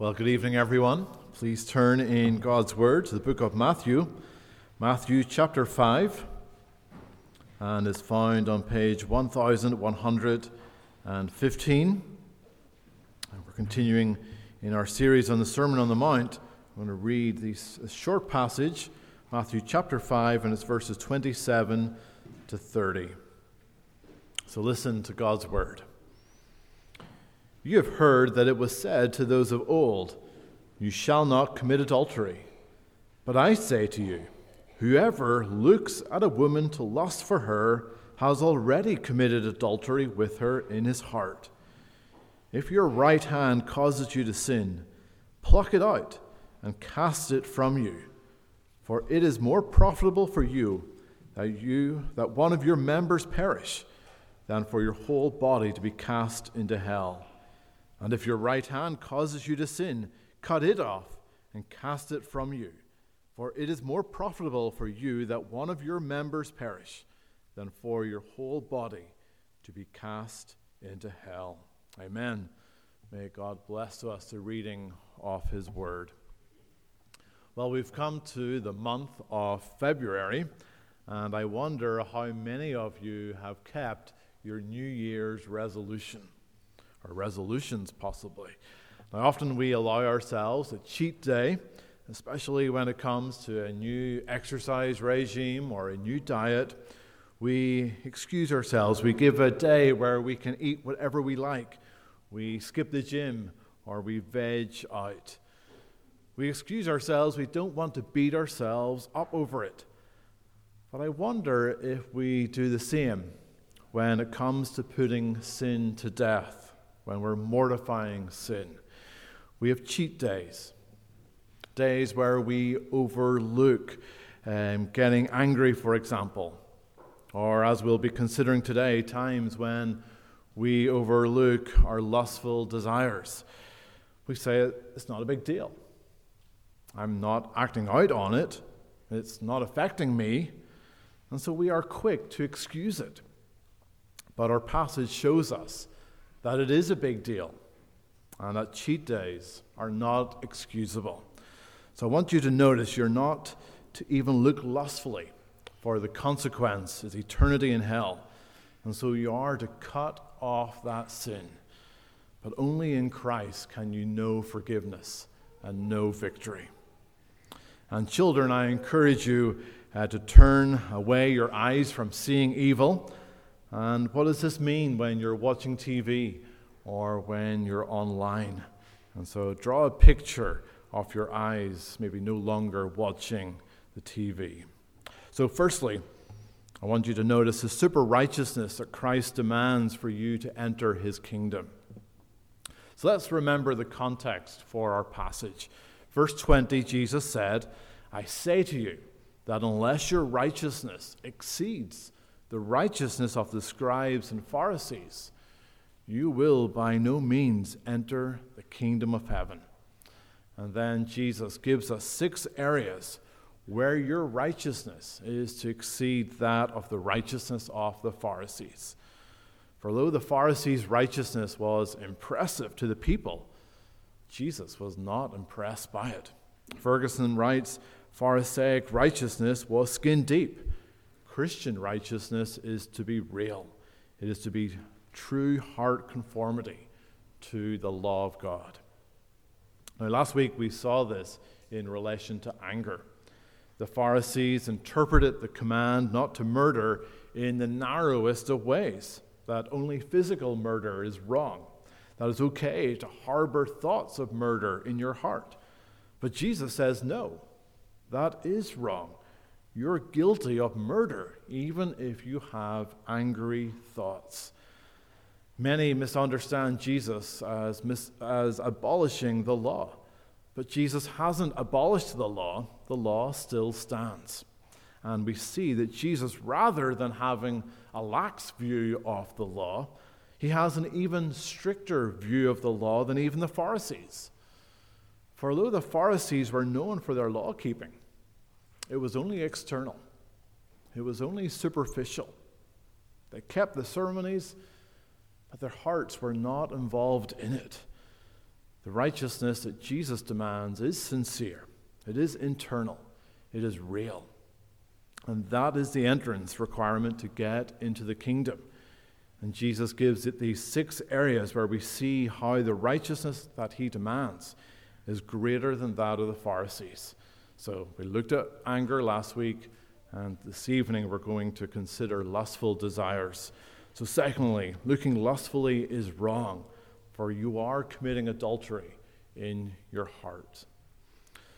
Well, good evening, everyone. Please turn in God's Word to the book of Matthew, Matthew chapter 5, and is found on page 1115. And we're continuing in our series on the Sermon on the Mount. I'm going to read this short passage, Matthew chapter 5, and it's verses 27 to 30. So listen to God's Word. You have heard that it was said to those of old, You shall not commit adultery. But I say to you, whoever looks at a woman to lust for her has already committed adultery with her in his heart. If your right hand causes you to sin, pluck it out and cast it from you. For it is more profitable for you that you that one of your members perish than for your whole body to be cast into hell. And if your right hand causes you to sin, cut it off and cast it from you. For it is more profitable for you that one of your members perish than for your whole body to be cast into hell. Amen. May God bless us the reading of his word. Well, we've come to the month of February, and I wonder how many of you have kept your New Year's resolution or resolutions, possibly. Now, often we allow ourselves a cheat day, especially when it comes to a new exercise regime or a new diet. We excuse ourselves. We give a day where we can eat whatever we like. We skip the gym or we veg out. We excuse ourselves. We don't want to beat ourselves up over it. But I wonder if we do the same when it comes to putting sin to death when we're mortifying sin. We have cheat days, days where we overlook um, getting angry, for example, or as we'll be considering today, times when we overlook our lustful desires. We say it's not a big deal. I'm not acting out on it. It's not affecting me. And so we are quick to excuse it. But our passage shows us that it is a big deal and that cheat days are not excusable. So I want you to notice you're not to even look lustfully, for the consequence is eternity in hell. And so you are to cut off that sin. But only in Christ can you know forgiveness and know victory. And children, I encourage you uh, to turn away your eyes from seeing evil and what does this mean when you're watching TV or when you're online? And so draw a picture of your eyes, maybe no longer watching the TV. So, firstly, I want you to notice the super righteousness that Christ demands for you to enter his kingdom. So let's remember the context for our passage. Verse 20, Jesus said, I say to you that unless your righteousness exceeds the righteousness of the scribes and Pharisees, you will by no means enter the kingdom of heaven. And then Jesus gives us six areas where your righteousness is to exceed that of the righteousness of the Pharisees. For though the Pharisees' righteousness was impressive to the people, Jesus was not impressed by it. Ferguson writes Pharisaic righteousness was skin deep Christian righteousness is to be real, it is to be true heart conformity to the law of God. Now, last week we saw this in relation to anger. The Pharisees interpreted the command not to murder in the narrowest of ways that only physical murder is wrong, that it's okay to harbor thoughts of murder in your heart. But Jesus says, no, that is wrong you're guilty of murder, even if you have angry thoughts. Many misunderstand Jesus as, mis- as abolishing the law, but Jesus hasn't abolished the law, the law still stands. And we see that Jesus, rather than having a lax view of the law, he has an even stricter view of the law than even the Pharisees. For although the Pharisees were known for their law keeping, it was only external, it was only superficial. They kept the ceremonies, but their hearts were not involved in it. The righteousness that Jesus demands is sincere, it is internal, it is real. And that is the entrance requirement to get into the kingdom. And Jesus gives it these six areas where we see how the righteousness that he demands is greater than that of the Pharisees. So we looked at anger last week, and this evening we're going to consider lustful desires. So, secondly, looking lustfully is wrong, for you are committing adultery in your heart.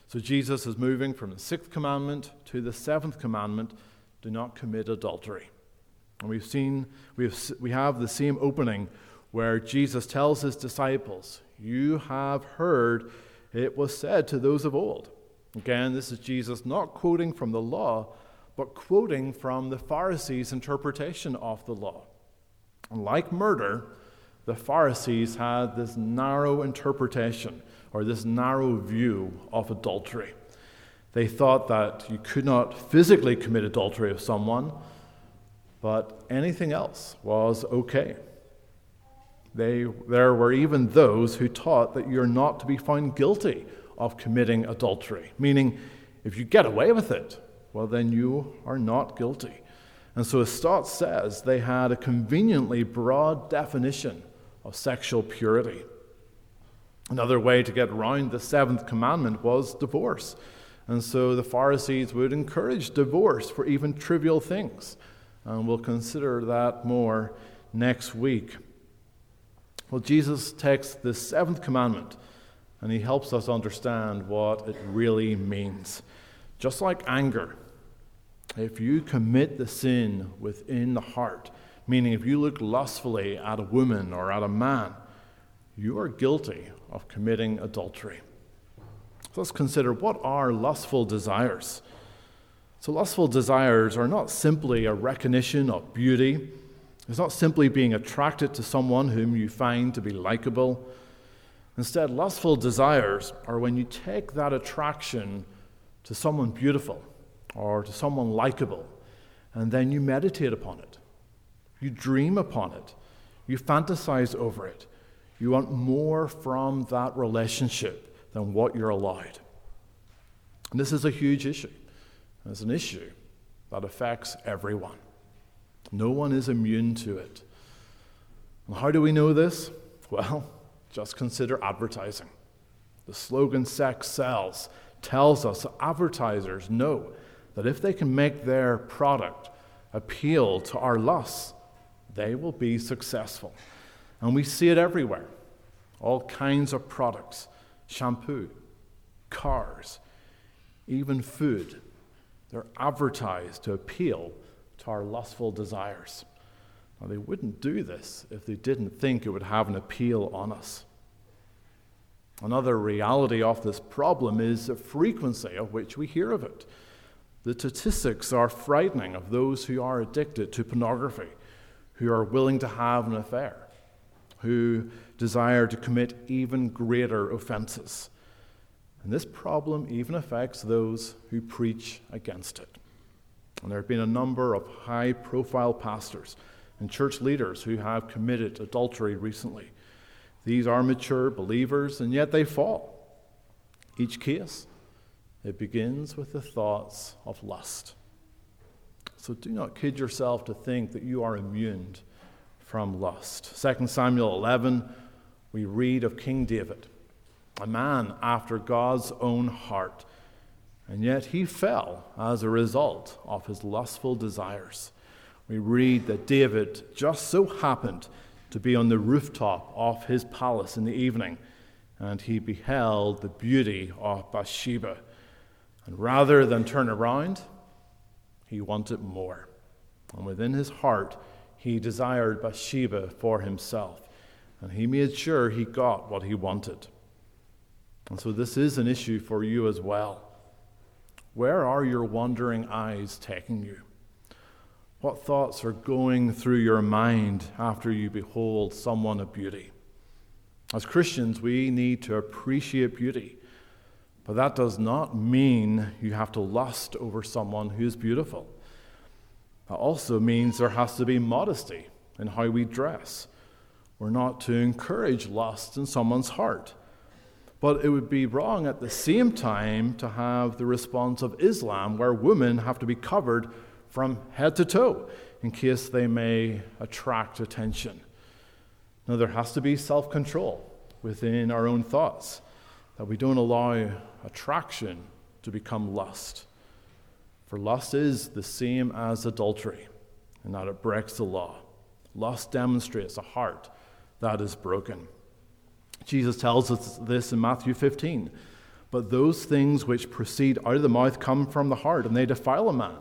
So, Jesus is moving from the sixth commandment to the seventh commandment do not commit adultery. And we've seen, we have, we have the same opening where Jesus tells his disciples, You have heard it was said to those of old. Again, this is Jesus not quoting from the law, but quoting from the Pharisees' interpretation of the law. And like murder, the Pharisees had this narrow interpretation or this narrow view of adultery. They thought that you could not physically commit adultery with someone, but anything else was okay. They, there were even those who taught that you're not to be found guilty of committing adultery, meaning if you get away with it, well, then you are not guilty. And so, as Stott says, they had a conveniently broad definition of sexual purity. Another way to get around the seventh commandment was divorce. And so the Pharisees would encourage divorce for even trivial things. And we'll consider that more next week. Well, Jesus takes the seventh commandment and he helps us understand what it really means. Just like anger, if you commit the sin within the heart, meaning if you look lustfully at a woman or at a man, you are guilty of committing adultery. So let's consider what are lustful desires. So, lustful desires are not simply a recognition of beauty it's not simply being attracted to someone whom you find to be likable. Instead, lustful desires are when you take that attraction to someone beautiful or to someone likable, and then you meditate upon it. You dream upon it. You fantasize over it. You want more from that relationship than what you're allowed. And this is a huge issue. It's an issue that affects everyone. No one is immune to it. And how do we know this? Well, just consider advertising. The slogan Sex Sells tells us that advertisers know that if they can make their product appeal to our lusts, they will be successful. And we see it everywhere all kinds of products shampoo, cars, even food. They're advertised to appeal to our lustful desires. They wouldn't do this if they didn't think it would have an appeal on us. Another reality of this problem is the frequency of which we hear of it. The statistics are frightening of those who are addicted to pornography, who are willing to have an affair, who desire to commit even greater offenses. And this problem even affects those who preach against it. And there have been a number of high profile pastors and church leaders who have committed adultery recently. These are mature believers, and yet they fall. Each case, it begins with the thoughts of lust. So do not kid yourself to think that you are immune from lust. 2 Samuel 11, we read of King David, a man after God's own heart and yet he fell as a result of his lustful desires. We read that David just so happened to be on the rooftop of his palace in the evening, and he beheld the beauty of Bathsheba. And rather than turn around, he wanted more. And within his heart, he desired Bathsheba for himself. And he made sure he got what he wanted. And so, this is an issue for you as well. Where are your wandering eyes taking you? What thoughts are going through your mind after you behold someone of beauty? As Christians, we need to appreciate beauty, but that does not mean you have to lust over someone who is beautiful. That also means there has to be modesty in how we dress. We're not to encourage lust in someone's heart, But it would be wrong at the same time to have the response of Islam, where women have to be covered from head to toe in case they may attract attention. Now, there has to be self control within our own thoughts, that we don't allow attraction to become lust. For lust is the same as adultery, in that it breaks the law. Lust demonstrates a heart that is broken. Jesus tells us this in Matthew 15. But those things which proceed out of the mouth come from the heart, and they defile a man.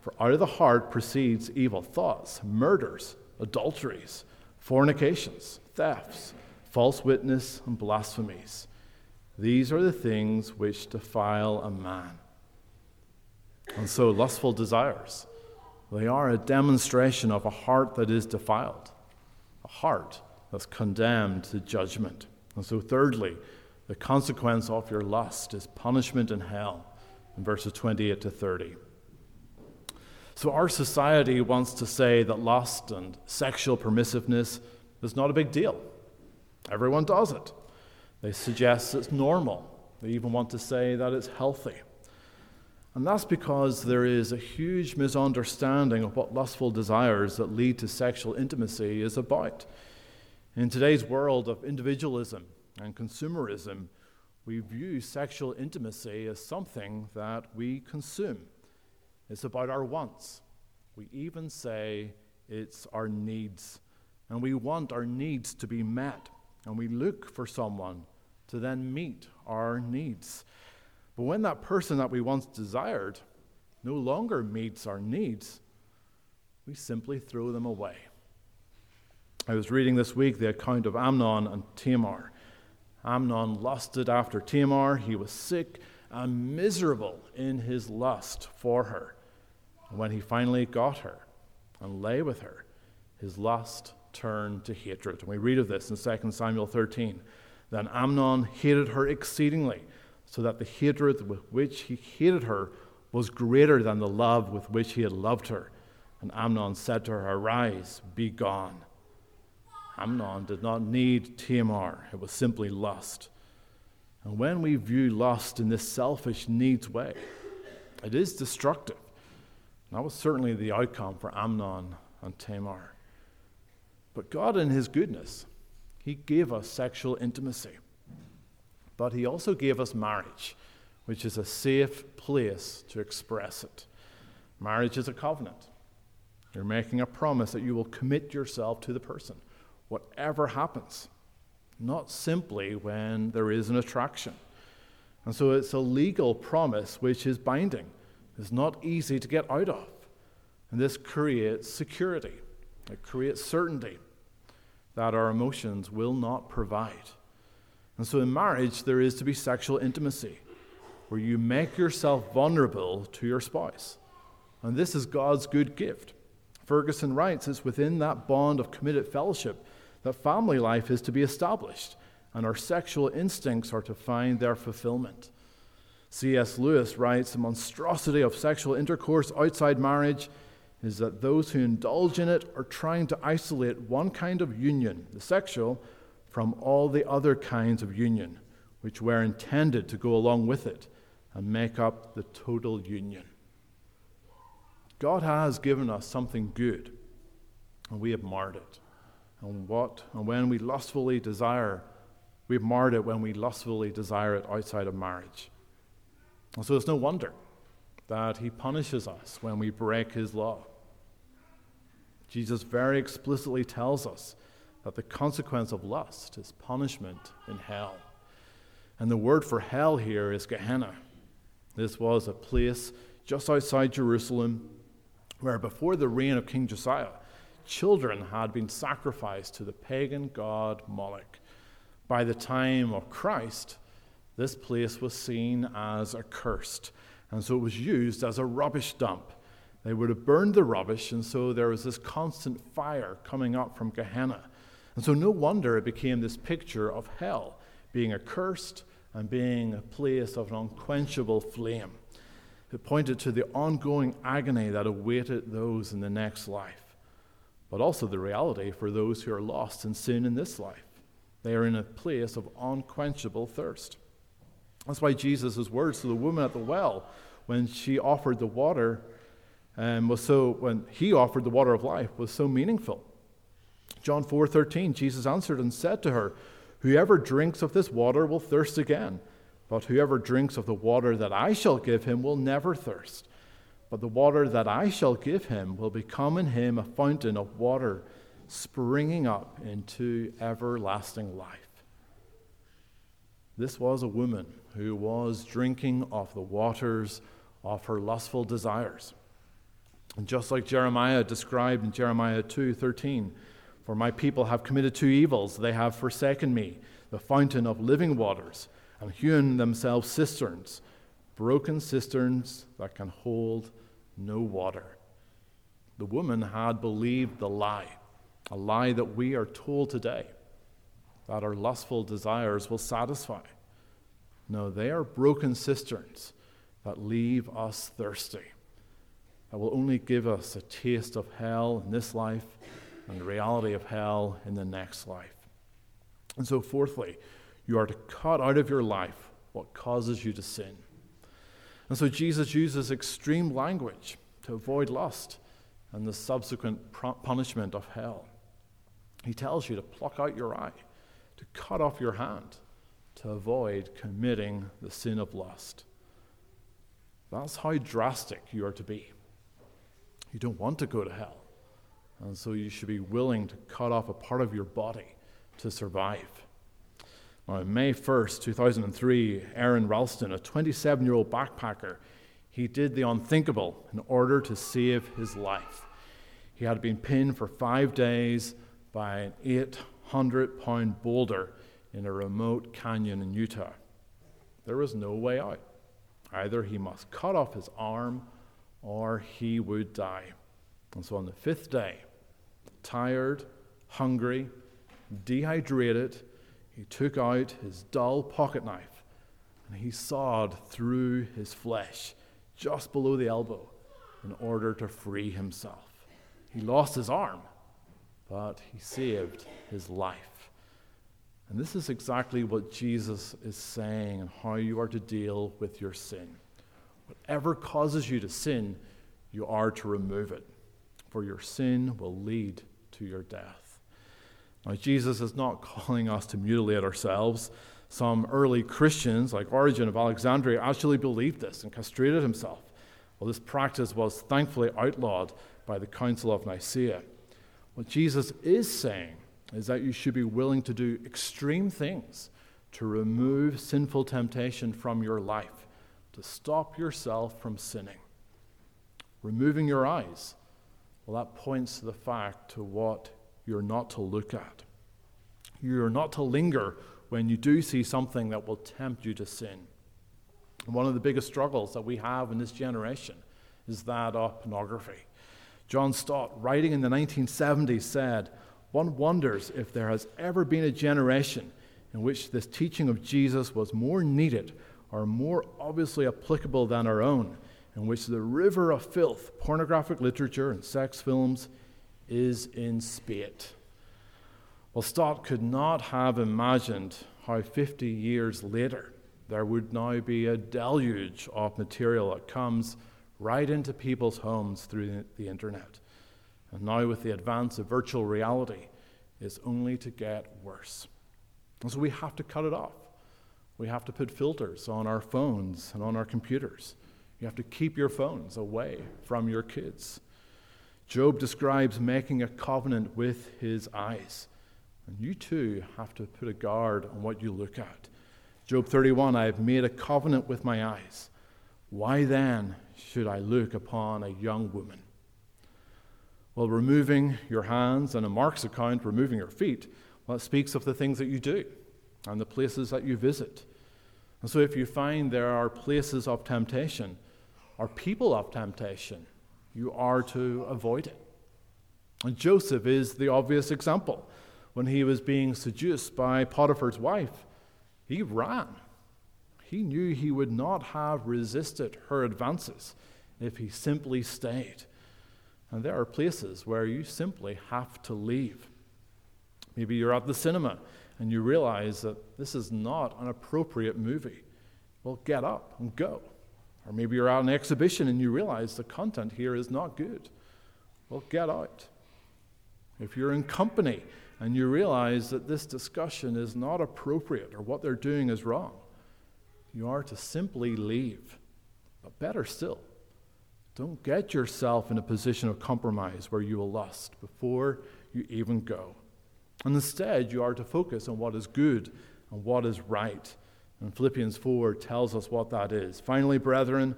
For out of the heart proceeds evil thoughts, murders, adulteries, fornications, thefts, false witness, and blasphemies. These are the things which defile a man. And so, lustful desires, they are a demonstration of a heart that is defiled, a heart that's condemned to judgment. And so, thirdly, the consequence of your lust is punishment in hell, in verses 28 to 30. So, our society wants to say that lust and sexual permissiveness is not a big deal. Everyone does it. They suggest it's normal. They even want to say that it's healthy. And that's because there is a huge misunderstanding of what lustful desires that lead to sexual intimacy is about. In today's world of individualism and consumerism, we view sexual intimacy as something that we consume. It's about our wants. We even say it's our needs. And we want our needs to be met. And we look for someone to then meet our needs. But when that person that we once desired no longer meets our needs, we simply throw them away. I was reading this week the account of Amnon and Tamar. Amnon lusted after Tamar. He was sick and miserable in his lust for her. And when he finally got her and lay with her, his lust turned to hatred. And we read of this in 2 Samuel 13. Then Amnon hated her exceedingly, so that the hatred with which he hated her was greater than the love with which he had loved her. And Amnon said to her, Arise, be gone. Amnon did not need Tamar, it was simply lust. And when we view lust in this selfish needs way, it is destructive. And that was certainly the outcome for Amnon and Tamar. But God, in His goodness, He gave us sexual intimacy. But He also gave us marriage, which is a safe place to express it. Marriage is a covenant. You're making a promise that you will commit yourself to the person whatever happens, not simply when there is an attraction. And so it's a legal promise which is binding. It's not easy to get out of. And this creates security, it creates certainty that our emotions will not provide. And so in marriage, there is to be sexual intimacy where you make yourself vulnerable to your spouse. And this is God's good gift. Ferguson writes it's within that bond of committed fellowship that family life is to be established and our sexual instincts are to find their fulfillment. C.S. Lewis writes The monstrosity of sexual intercourse outside marriage is that those who indulge in it are trying to isolate one kind of union, the sexual, from all the other kinds of union, which were intended to go along with it and make up the total union. God has given us something good, and we have marred it and what and when we lustfully desire, we've marred it when we lustfully desire it outside of marriage. And so it's no wonder that he punishes us when we break his law. Jesus very explicitly tells us that the consequence of lust is punishment in hell. And the word for hell here is Gehenna. This was a place just outside Jerusalem where before the reign of King Josiah, children had been sacrificed to the pagan god Moloch. By the time of Christ, this place was seen as accursed, and so it was used as a rubbish dump. They would have burned the rubbish, and so there was this constant fire coming up from Gehenna. And so, no wonder it became this picture of hell being accursed and being a place of an unquenchable flame. It pointed to the ongoing agony that awaited those in the next life but also the reality for those who are lost in sin in this life. They are in a place of unquenchable thirst. That's why Jesus' words to the woman at the well, when she offered the water, um, was so when he offered the water of life, was so meaningful. John 4:13, Jesus answered and said to her, "Whoever drinks of this water will thirst again, but whoever drinks of the water that I shall give him will never thirst. But the water that I shall give him will become in him a fountain of water springing up into everlasting life." This was a woman who was drinking of the waters of her lustful desires. And just like Jeremiah described in Jeremiah 2:13, for my people have committed two evils. They have forsaken me, the fountain of living waters, and hewn themselves cisterns, broken cisterns that can hold no water. The woman had believed the lie, a lie that we are told today that our lustful desires will satisfy. No, they are broken cisterns that leave us thirsty, that will only give us a taste of hell in this life and the reality of hell in the next life. And so, fourthly, you are to cut out of your life what causes you to sin. And so, Jesus uses extreme language to avoid lust and the subsequent punishment of hell. He tells you to pluck out your eye, to cut off your hand, to avoid committing the sin of lust. That's how drastic you are to be. You don't want to go to hell. And so you should be willing to cut off a part of your body to survive. On May 1st, 2003, Aron Ralston, a 27 year old backpacker, he did the unthinkable in order to save his life. He had been pinned for five days by an 800 pound boulder in a remote canyon in Utah. There was no way out. Either he must cut off his arm or he would die. And so on the fifth day, tired, hungry, dehydrated, he took out his dull pocket knife and he sawed through his flesh just below the elbow in order to free himself. He lost his arm, but he saved his life. And this is exactly what Jesus is saying and how you are to deal with your sin. Whatever causes you to sin, you are to remove it, for your sin will lead to your death. Now, Jesus is not calling us to mutilate ourselves. Some early Christians, like Origen of Alexandria, actually believed this and castrated himself. Well, this practice was thankfully outlawed by the Council of Nicaea. What Jesus is saying is that you should be willing to do extreme things to remove sinful temptation from your life, to stop yourself from sinning. Removing your eyes well, that points to the fact to what you're not to look at. You're not to linger when you do see something that will tempt you to sin. And one of the biggest struggles that we have in this generation is that of pornography. John Stott, writing in the 1970s, said, One wonders if there has ever been a generation in which this teaching of Jesus was more needed or more obviously applicable than our own in which the river of filth, pornographic literature, and sex films is in spate. Well, Stott could not have imagined how 50 years later there would now be a deluge of material that comes right into people's homes through the internet. And now, with the advance of virtual reality, it's only to get worse. And so we have to cut it off. We have to put filters on our phones and on our computers. You have to keep your phones away from your kids. Job describes making a covenant with his eyes. And you too have to put a guard on what you look at. Job 31 I have made a covenant with my eyes. Why then should I look upon a young woman? Well, removing your hands and a Mark's account, removing your feet, well, it speaks of the things that you do and the places that you visit. And so if you find there are places of temptation, or people of temptation. You are to avoid it. And Joseph is the obvious example. When he was being seduced by Potiphar's wife, he ran. He knew he would not have resisted her advances if he simply stayed. And there are places where you simply have to leave. Maybe you're at the cinema and you realize that this is not an appropriate movie, well, get up and go. Or maybe you're at an exhibition and you realize the content here is not good. Well, get out. If you're in company and you realize that this discussion is not appropriate or what they're doing is wrong, you are to simply leave. But better still, don't get yourself in a position of compromise where you will lust before you even go. And instead, you are to focus on what is good and what is right. And Philippians 4 tells us what that is. Finally, brethren,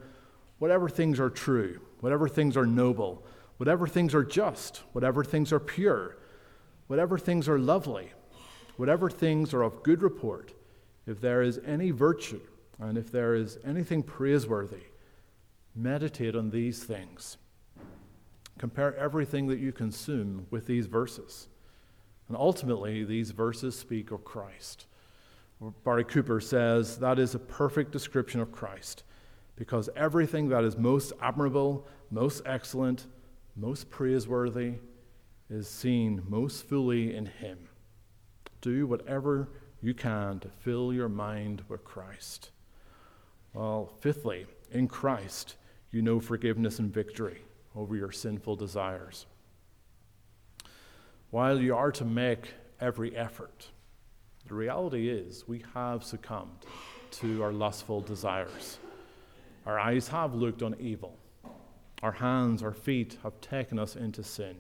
whatever things are true, whatever things are noble, whatever things are just, whatever things are pure, whatever things are lovely, whatever things are of good report, if there is any virtue, and if there is anything praiseworthy, meditate on these things. Compare everything that you consume with these verses. And ultimately, these verses speak of Christ. Barry Cooper says that is a perfect description of Christ because everything that is most admirable, most excellent, most praiseworthy is seen most fully in Him. Do whatever you can to fill your mind with Christ. Well, fifthly, in Christ, you know forgiveness and victory over your sinful desires. While you are to make every effort, the reality is we have succumbed to our lustful desires. Our eyes have looked on evil. Our hands, our feet have taken us into sin.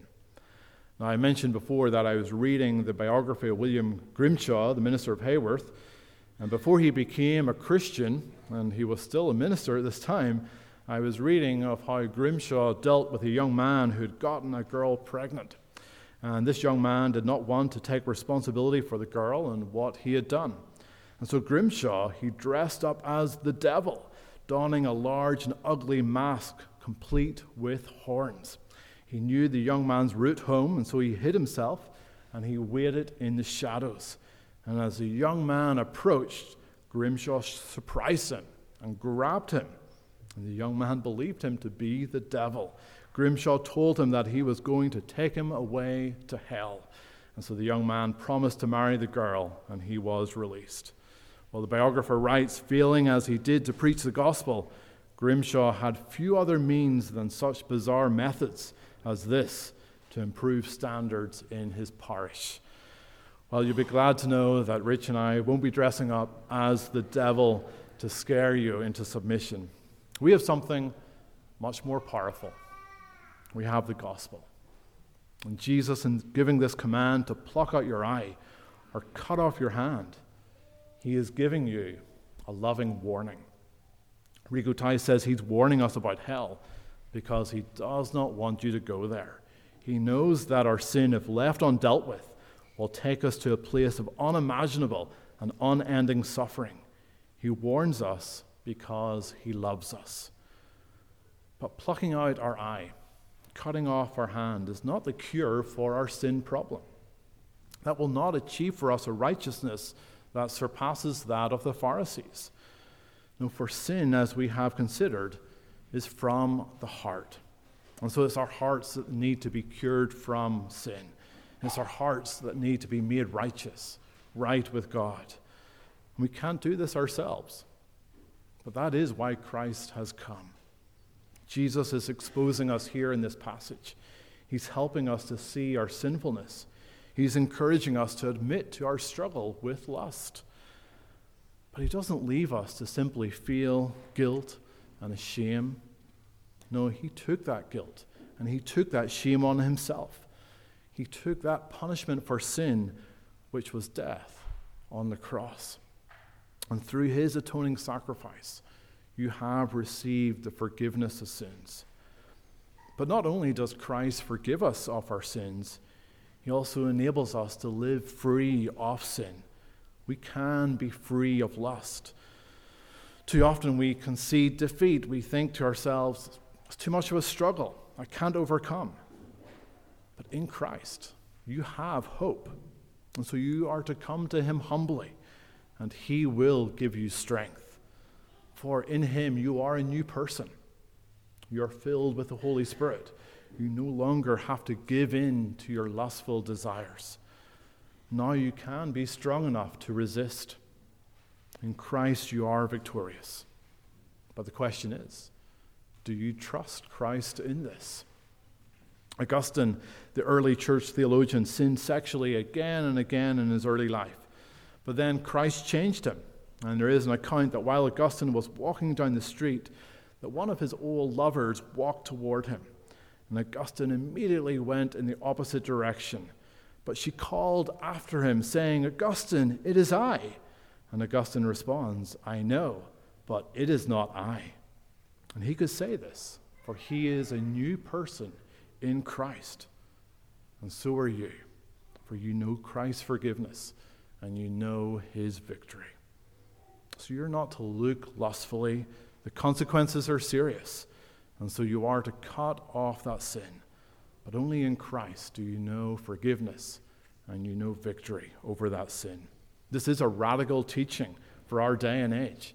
Now, I mentioned before that I was reading the biography of William Grimshaw, the minister of Haworth, and before he became a Christian, and he was still a minister at this time, I was reading of how Grimshaw dealt with a young man who'd gotten a girl pregnant. And this young man did not want to take responsibility for the girl and what he had done. And so Grimshaw, he dressed up as the devil, donning a large and ugly mask complete with horns. He knew the young man's route home, and so he hid himself and he waited in the shadows. And as the young man approached, Grimshaw surprised him and grabbed him. And the young man believed him to be the devil. Grimshaw told him that he was going to take him away to hell. And so the young man promised to marry the girl, and he was released. Well, the biographer writes, failing as he did to preach the gospel, Grimshaw had few other means than such bizarre methods as this to improve standards in his parish. Well, you'll be glad to know that Rich and I won't be dressing up as the devil to scare you into submission. We have something much more powerful we have the gospel. And Jesus, in giving this command to pluck out your eye or cut off your hand, he is giving you a loving warning. Rico Tice says he's warning us about hell because he does not want you to go there. He knows that our sin, if left undealt with, will take us to a place of unimaginable and unending suffering. He warns us because he loves us. But plucking out our eye, cutting off our hand is not the cure for our sin problem. That will not achieve for us a righteousness that surpasses that of the Pharisees. No, for sin, as we have considered, is from the heart. And so it's our hearts that need to be cured from sin. It's our hearts that need to be made righteous, right with God. We can't do this ourselves. But that is why Christ has come. Jesus is exposing us here in this passage. He's helping us to see our sinfulness. He's encouraging us to admit to our struggle with lust. But he doesn't leave us to simply feel guilt and shame. No, he took that guilt and he took that shame on himself. He took that punishment for sin, which was death, on the cross. And through his atoning sacrifice, you have received the forgiveness of sins. But not only does Christ forgive us of our sins, he also enables us to live free of sin. We can be free of lust. Too often we concede defeat. We think to ourselves, it's too much of a struggle. I can't overcome. But in Christ, you have hope. And so you are to come to him humbly, and he will give you strength. For in him you are a new person. You are filled with the Holy Spirit. You no longer have to give in to your lustful desires. now you can be strong enough to resist. In Christ, you are victorious. But the question is do you trust Christ in this? Augustine, the early church theologian, sinned sexually again and again in his early life. But then Christ changed him. And there is an account that while Augustine was walking down the street, that one of his old lovers walked toward him. And Augustine immediately went in the opposite direction. But she called after him, saying, Augustine, it is I. And Augustine responds, I know, but it is not I. And he could say this, for he is a new person in Christ. And so are you, for you know Christ's forgiveness and you know his victory. So you're not to look lustfully. The consequences are serious. And so you are to cut off that sin. But only in Christ do you know forgiveness and you know victory over that sin. This is a radical teaching for our day and age.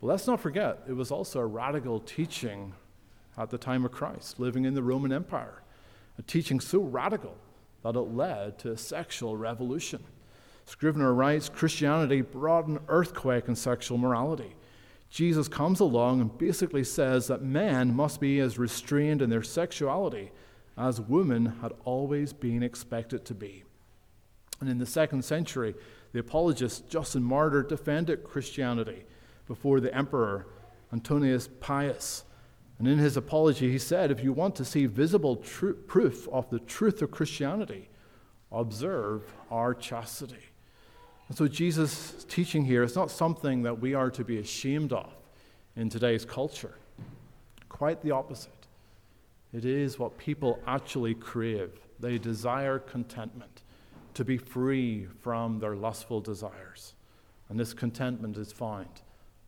But let's not forget, it was also a radical teaching at the time of Christ, living in the Roman Empire. A teaching so radical that it led to a sexual revolution. Scrivener writes Christianity brought an earthquake in sexual morality. Jesus comes along and basically says that men must be as restrained in their sexuality as women had always been expected to be. And in the second century, the apologist Justin Martyr defended Christianity before the emperor Antonius Pius. And in his apology, he said, If you want to see visible tr- proof of the truth of Christianity, observe our chastity. And so Jesus' teaching here is not something that we are to be ashamed of in today's culture. Quite the opposite. It is what people actually crave. They desire contentment, to be free from their lustful desires. And this contentment is found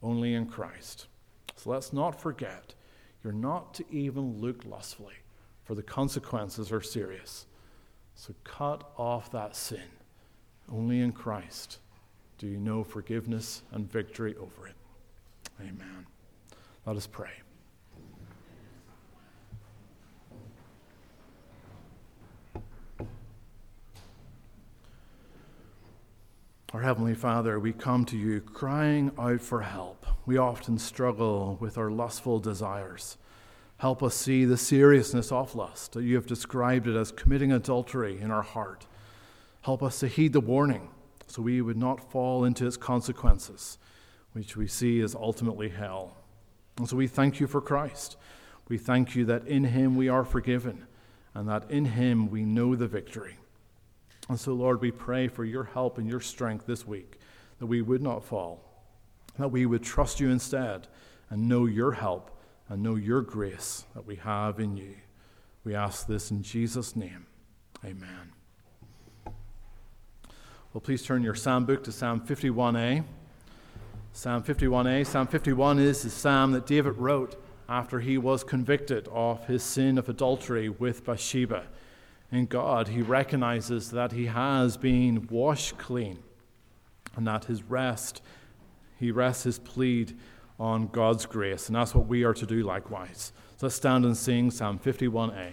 only in Christ. So let's not forget, you're not to even look lustfully, for the consequences are serious. So cut off that sin only in Christ do you know forgiveness and victory over it. Amen. Let us pray. Our Heavenly Father, we come to you crying out for help. We often struggle with our lustful desires. Help us see the seriousness of lust, you have described it as committing adultery in our heart. Help us to heed the warning so we would not fall into its consequences, which we see as ultimately hell. And so we thank you for Christ. We thank you that in him we are forgiven and that in him we know the victory. And so, Lord, we pray for your help and your strength this week, that we would not fall, that we would trust you instead and know your help and know your grace that we have in you. We ask this in Jesus' name. Amen. Well, please turn your psalm book to Psalm 51a. Psalm 51a. Psalm 51 is the psalm that David wrote after he was convicted of his sin of adultery with Bathsheba. In God, he recognizes that he has been washed clean and that his rest, he rests his plead on God's grace. And that's what we are to do likewise. So let's stand and sing Psalm 51a.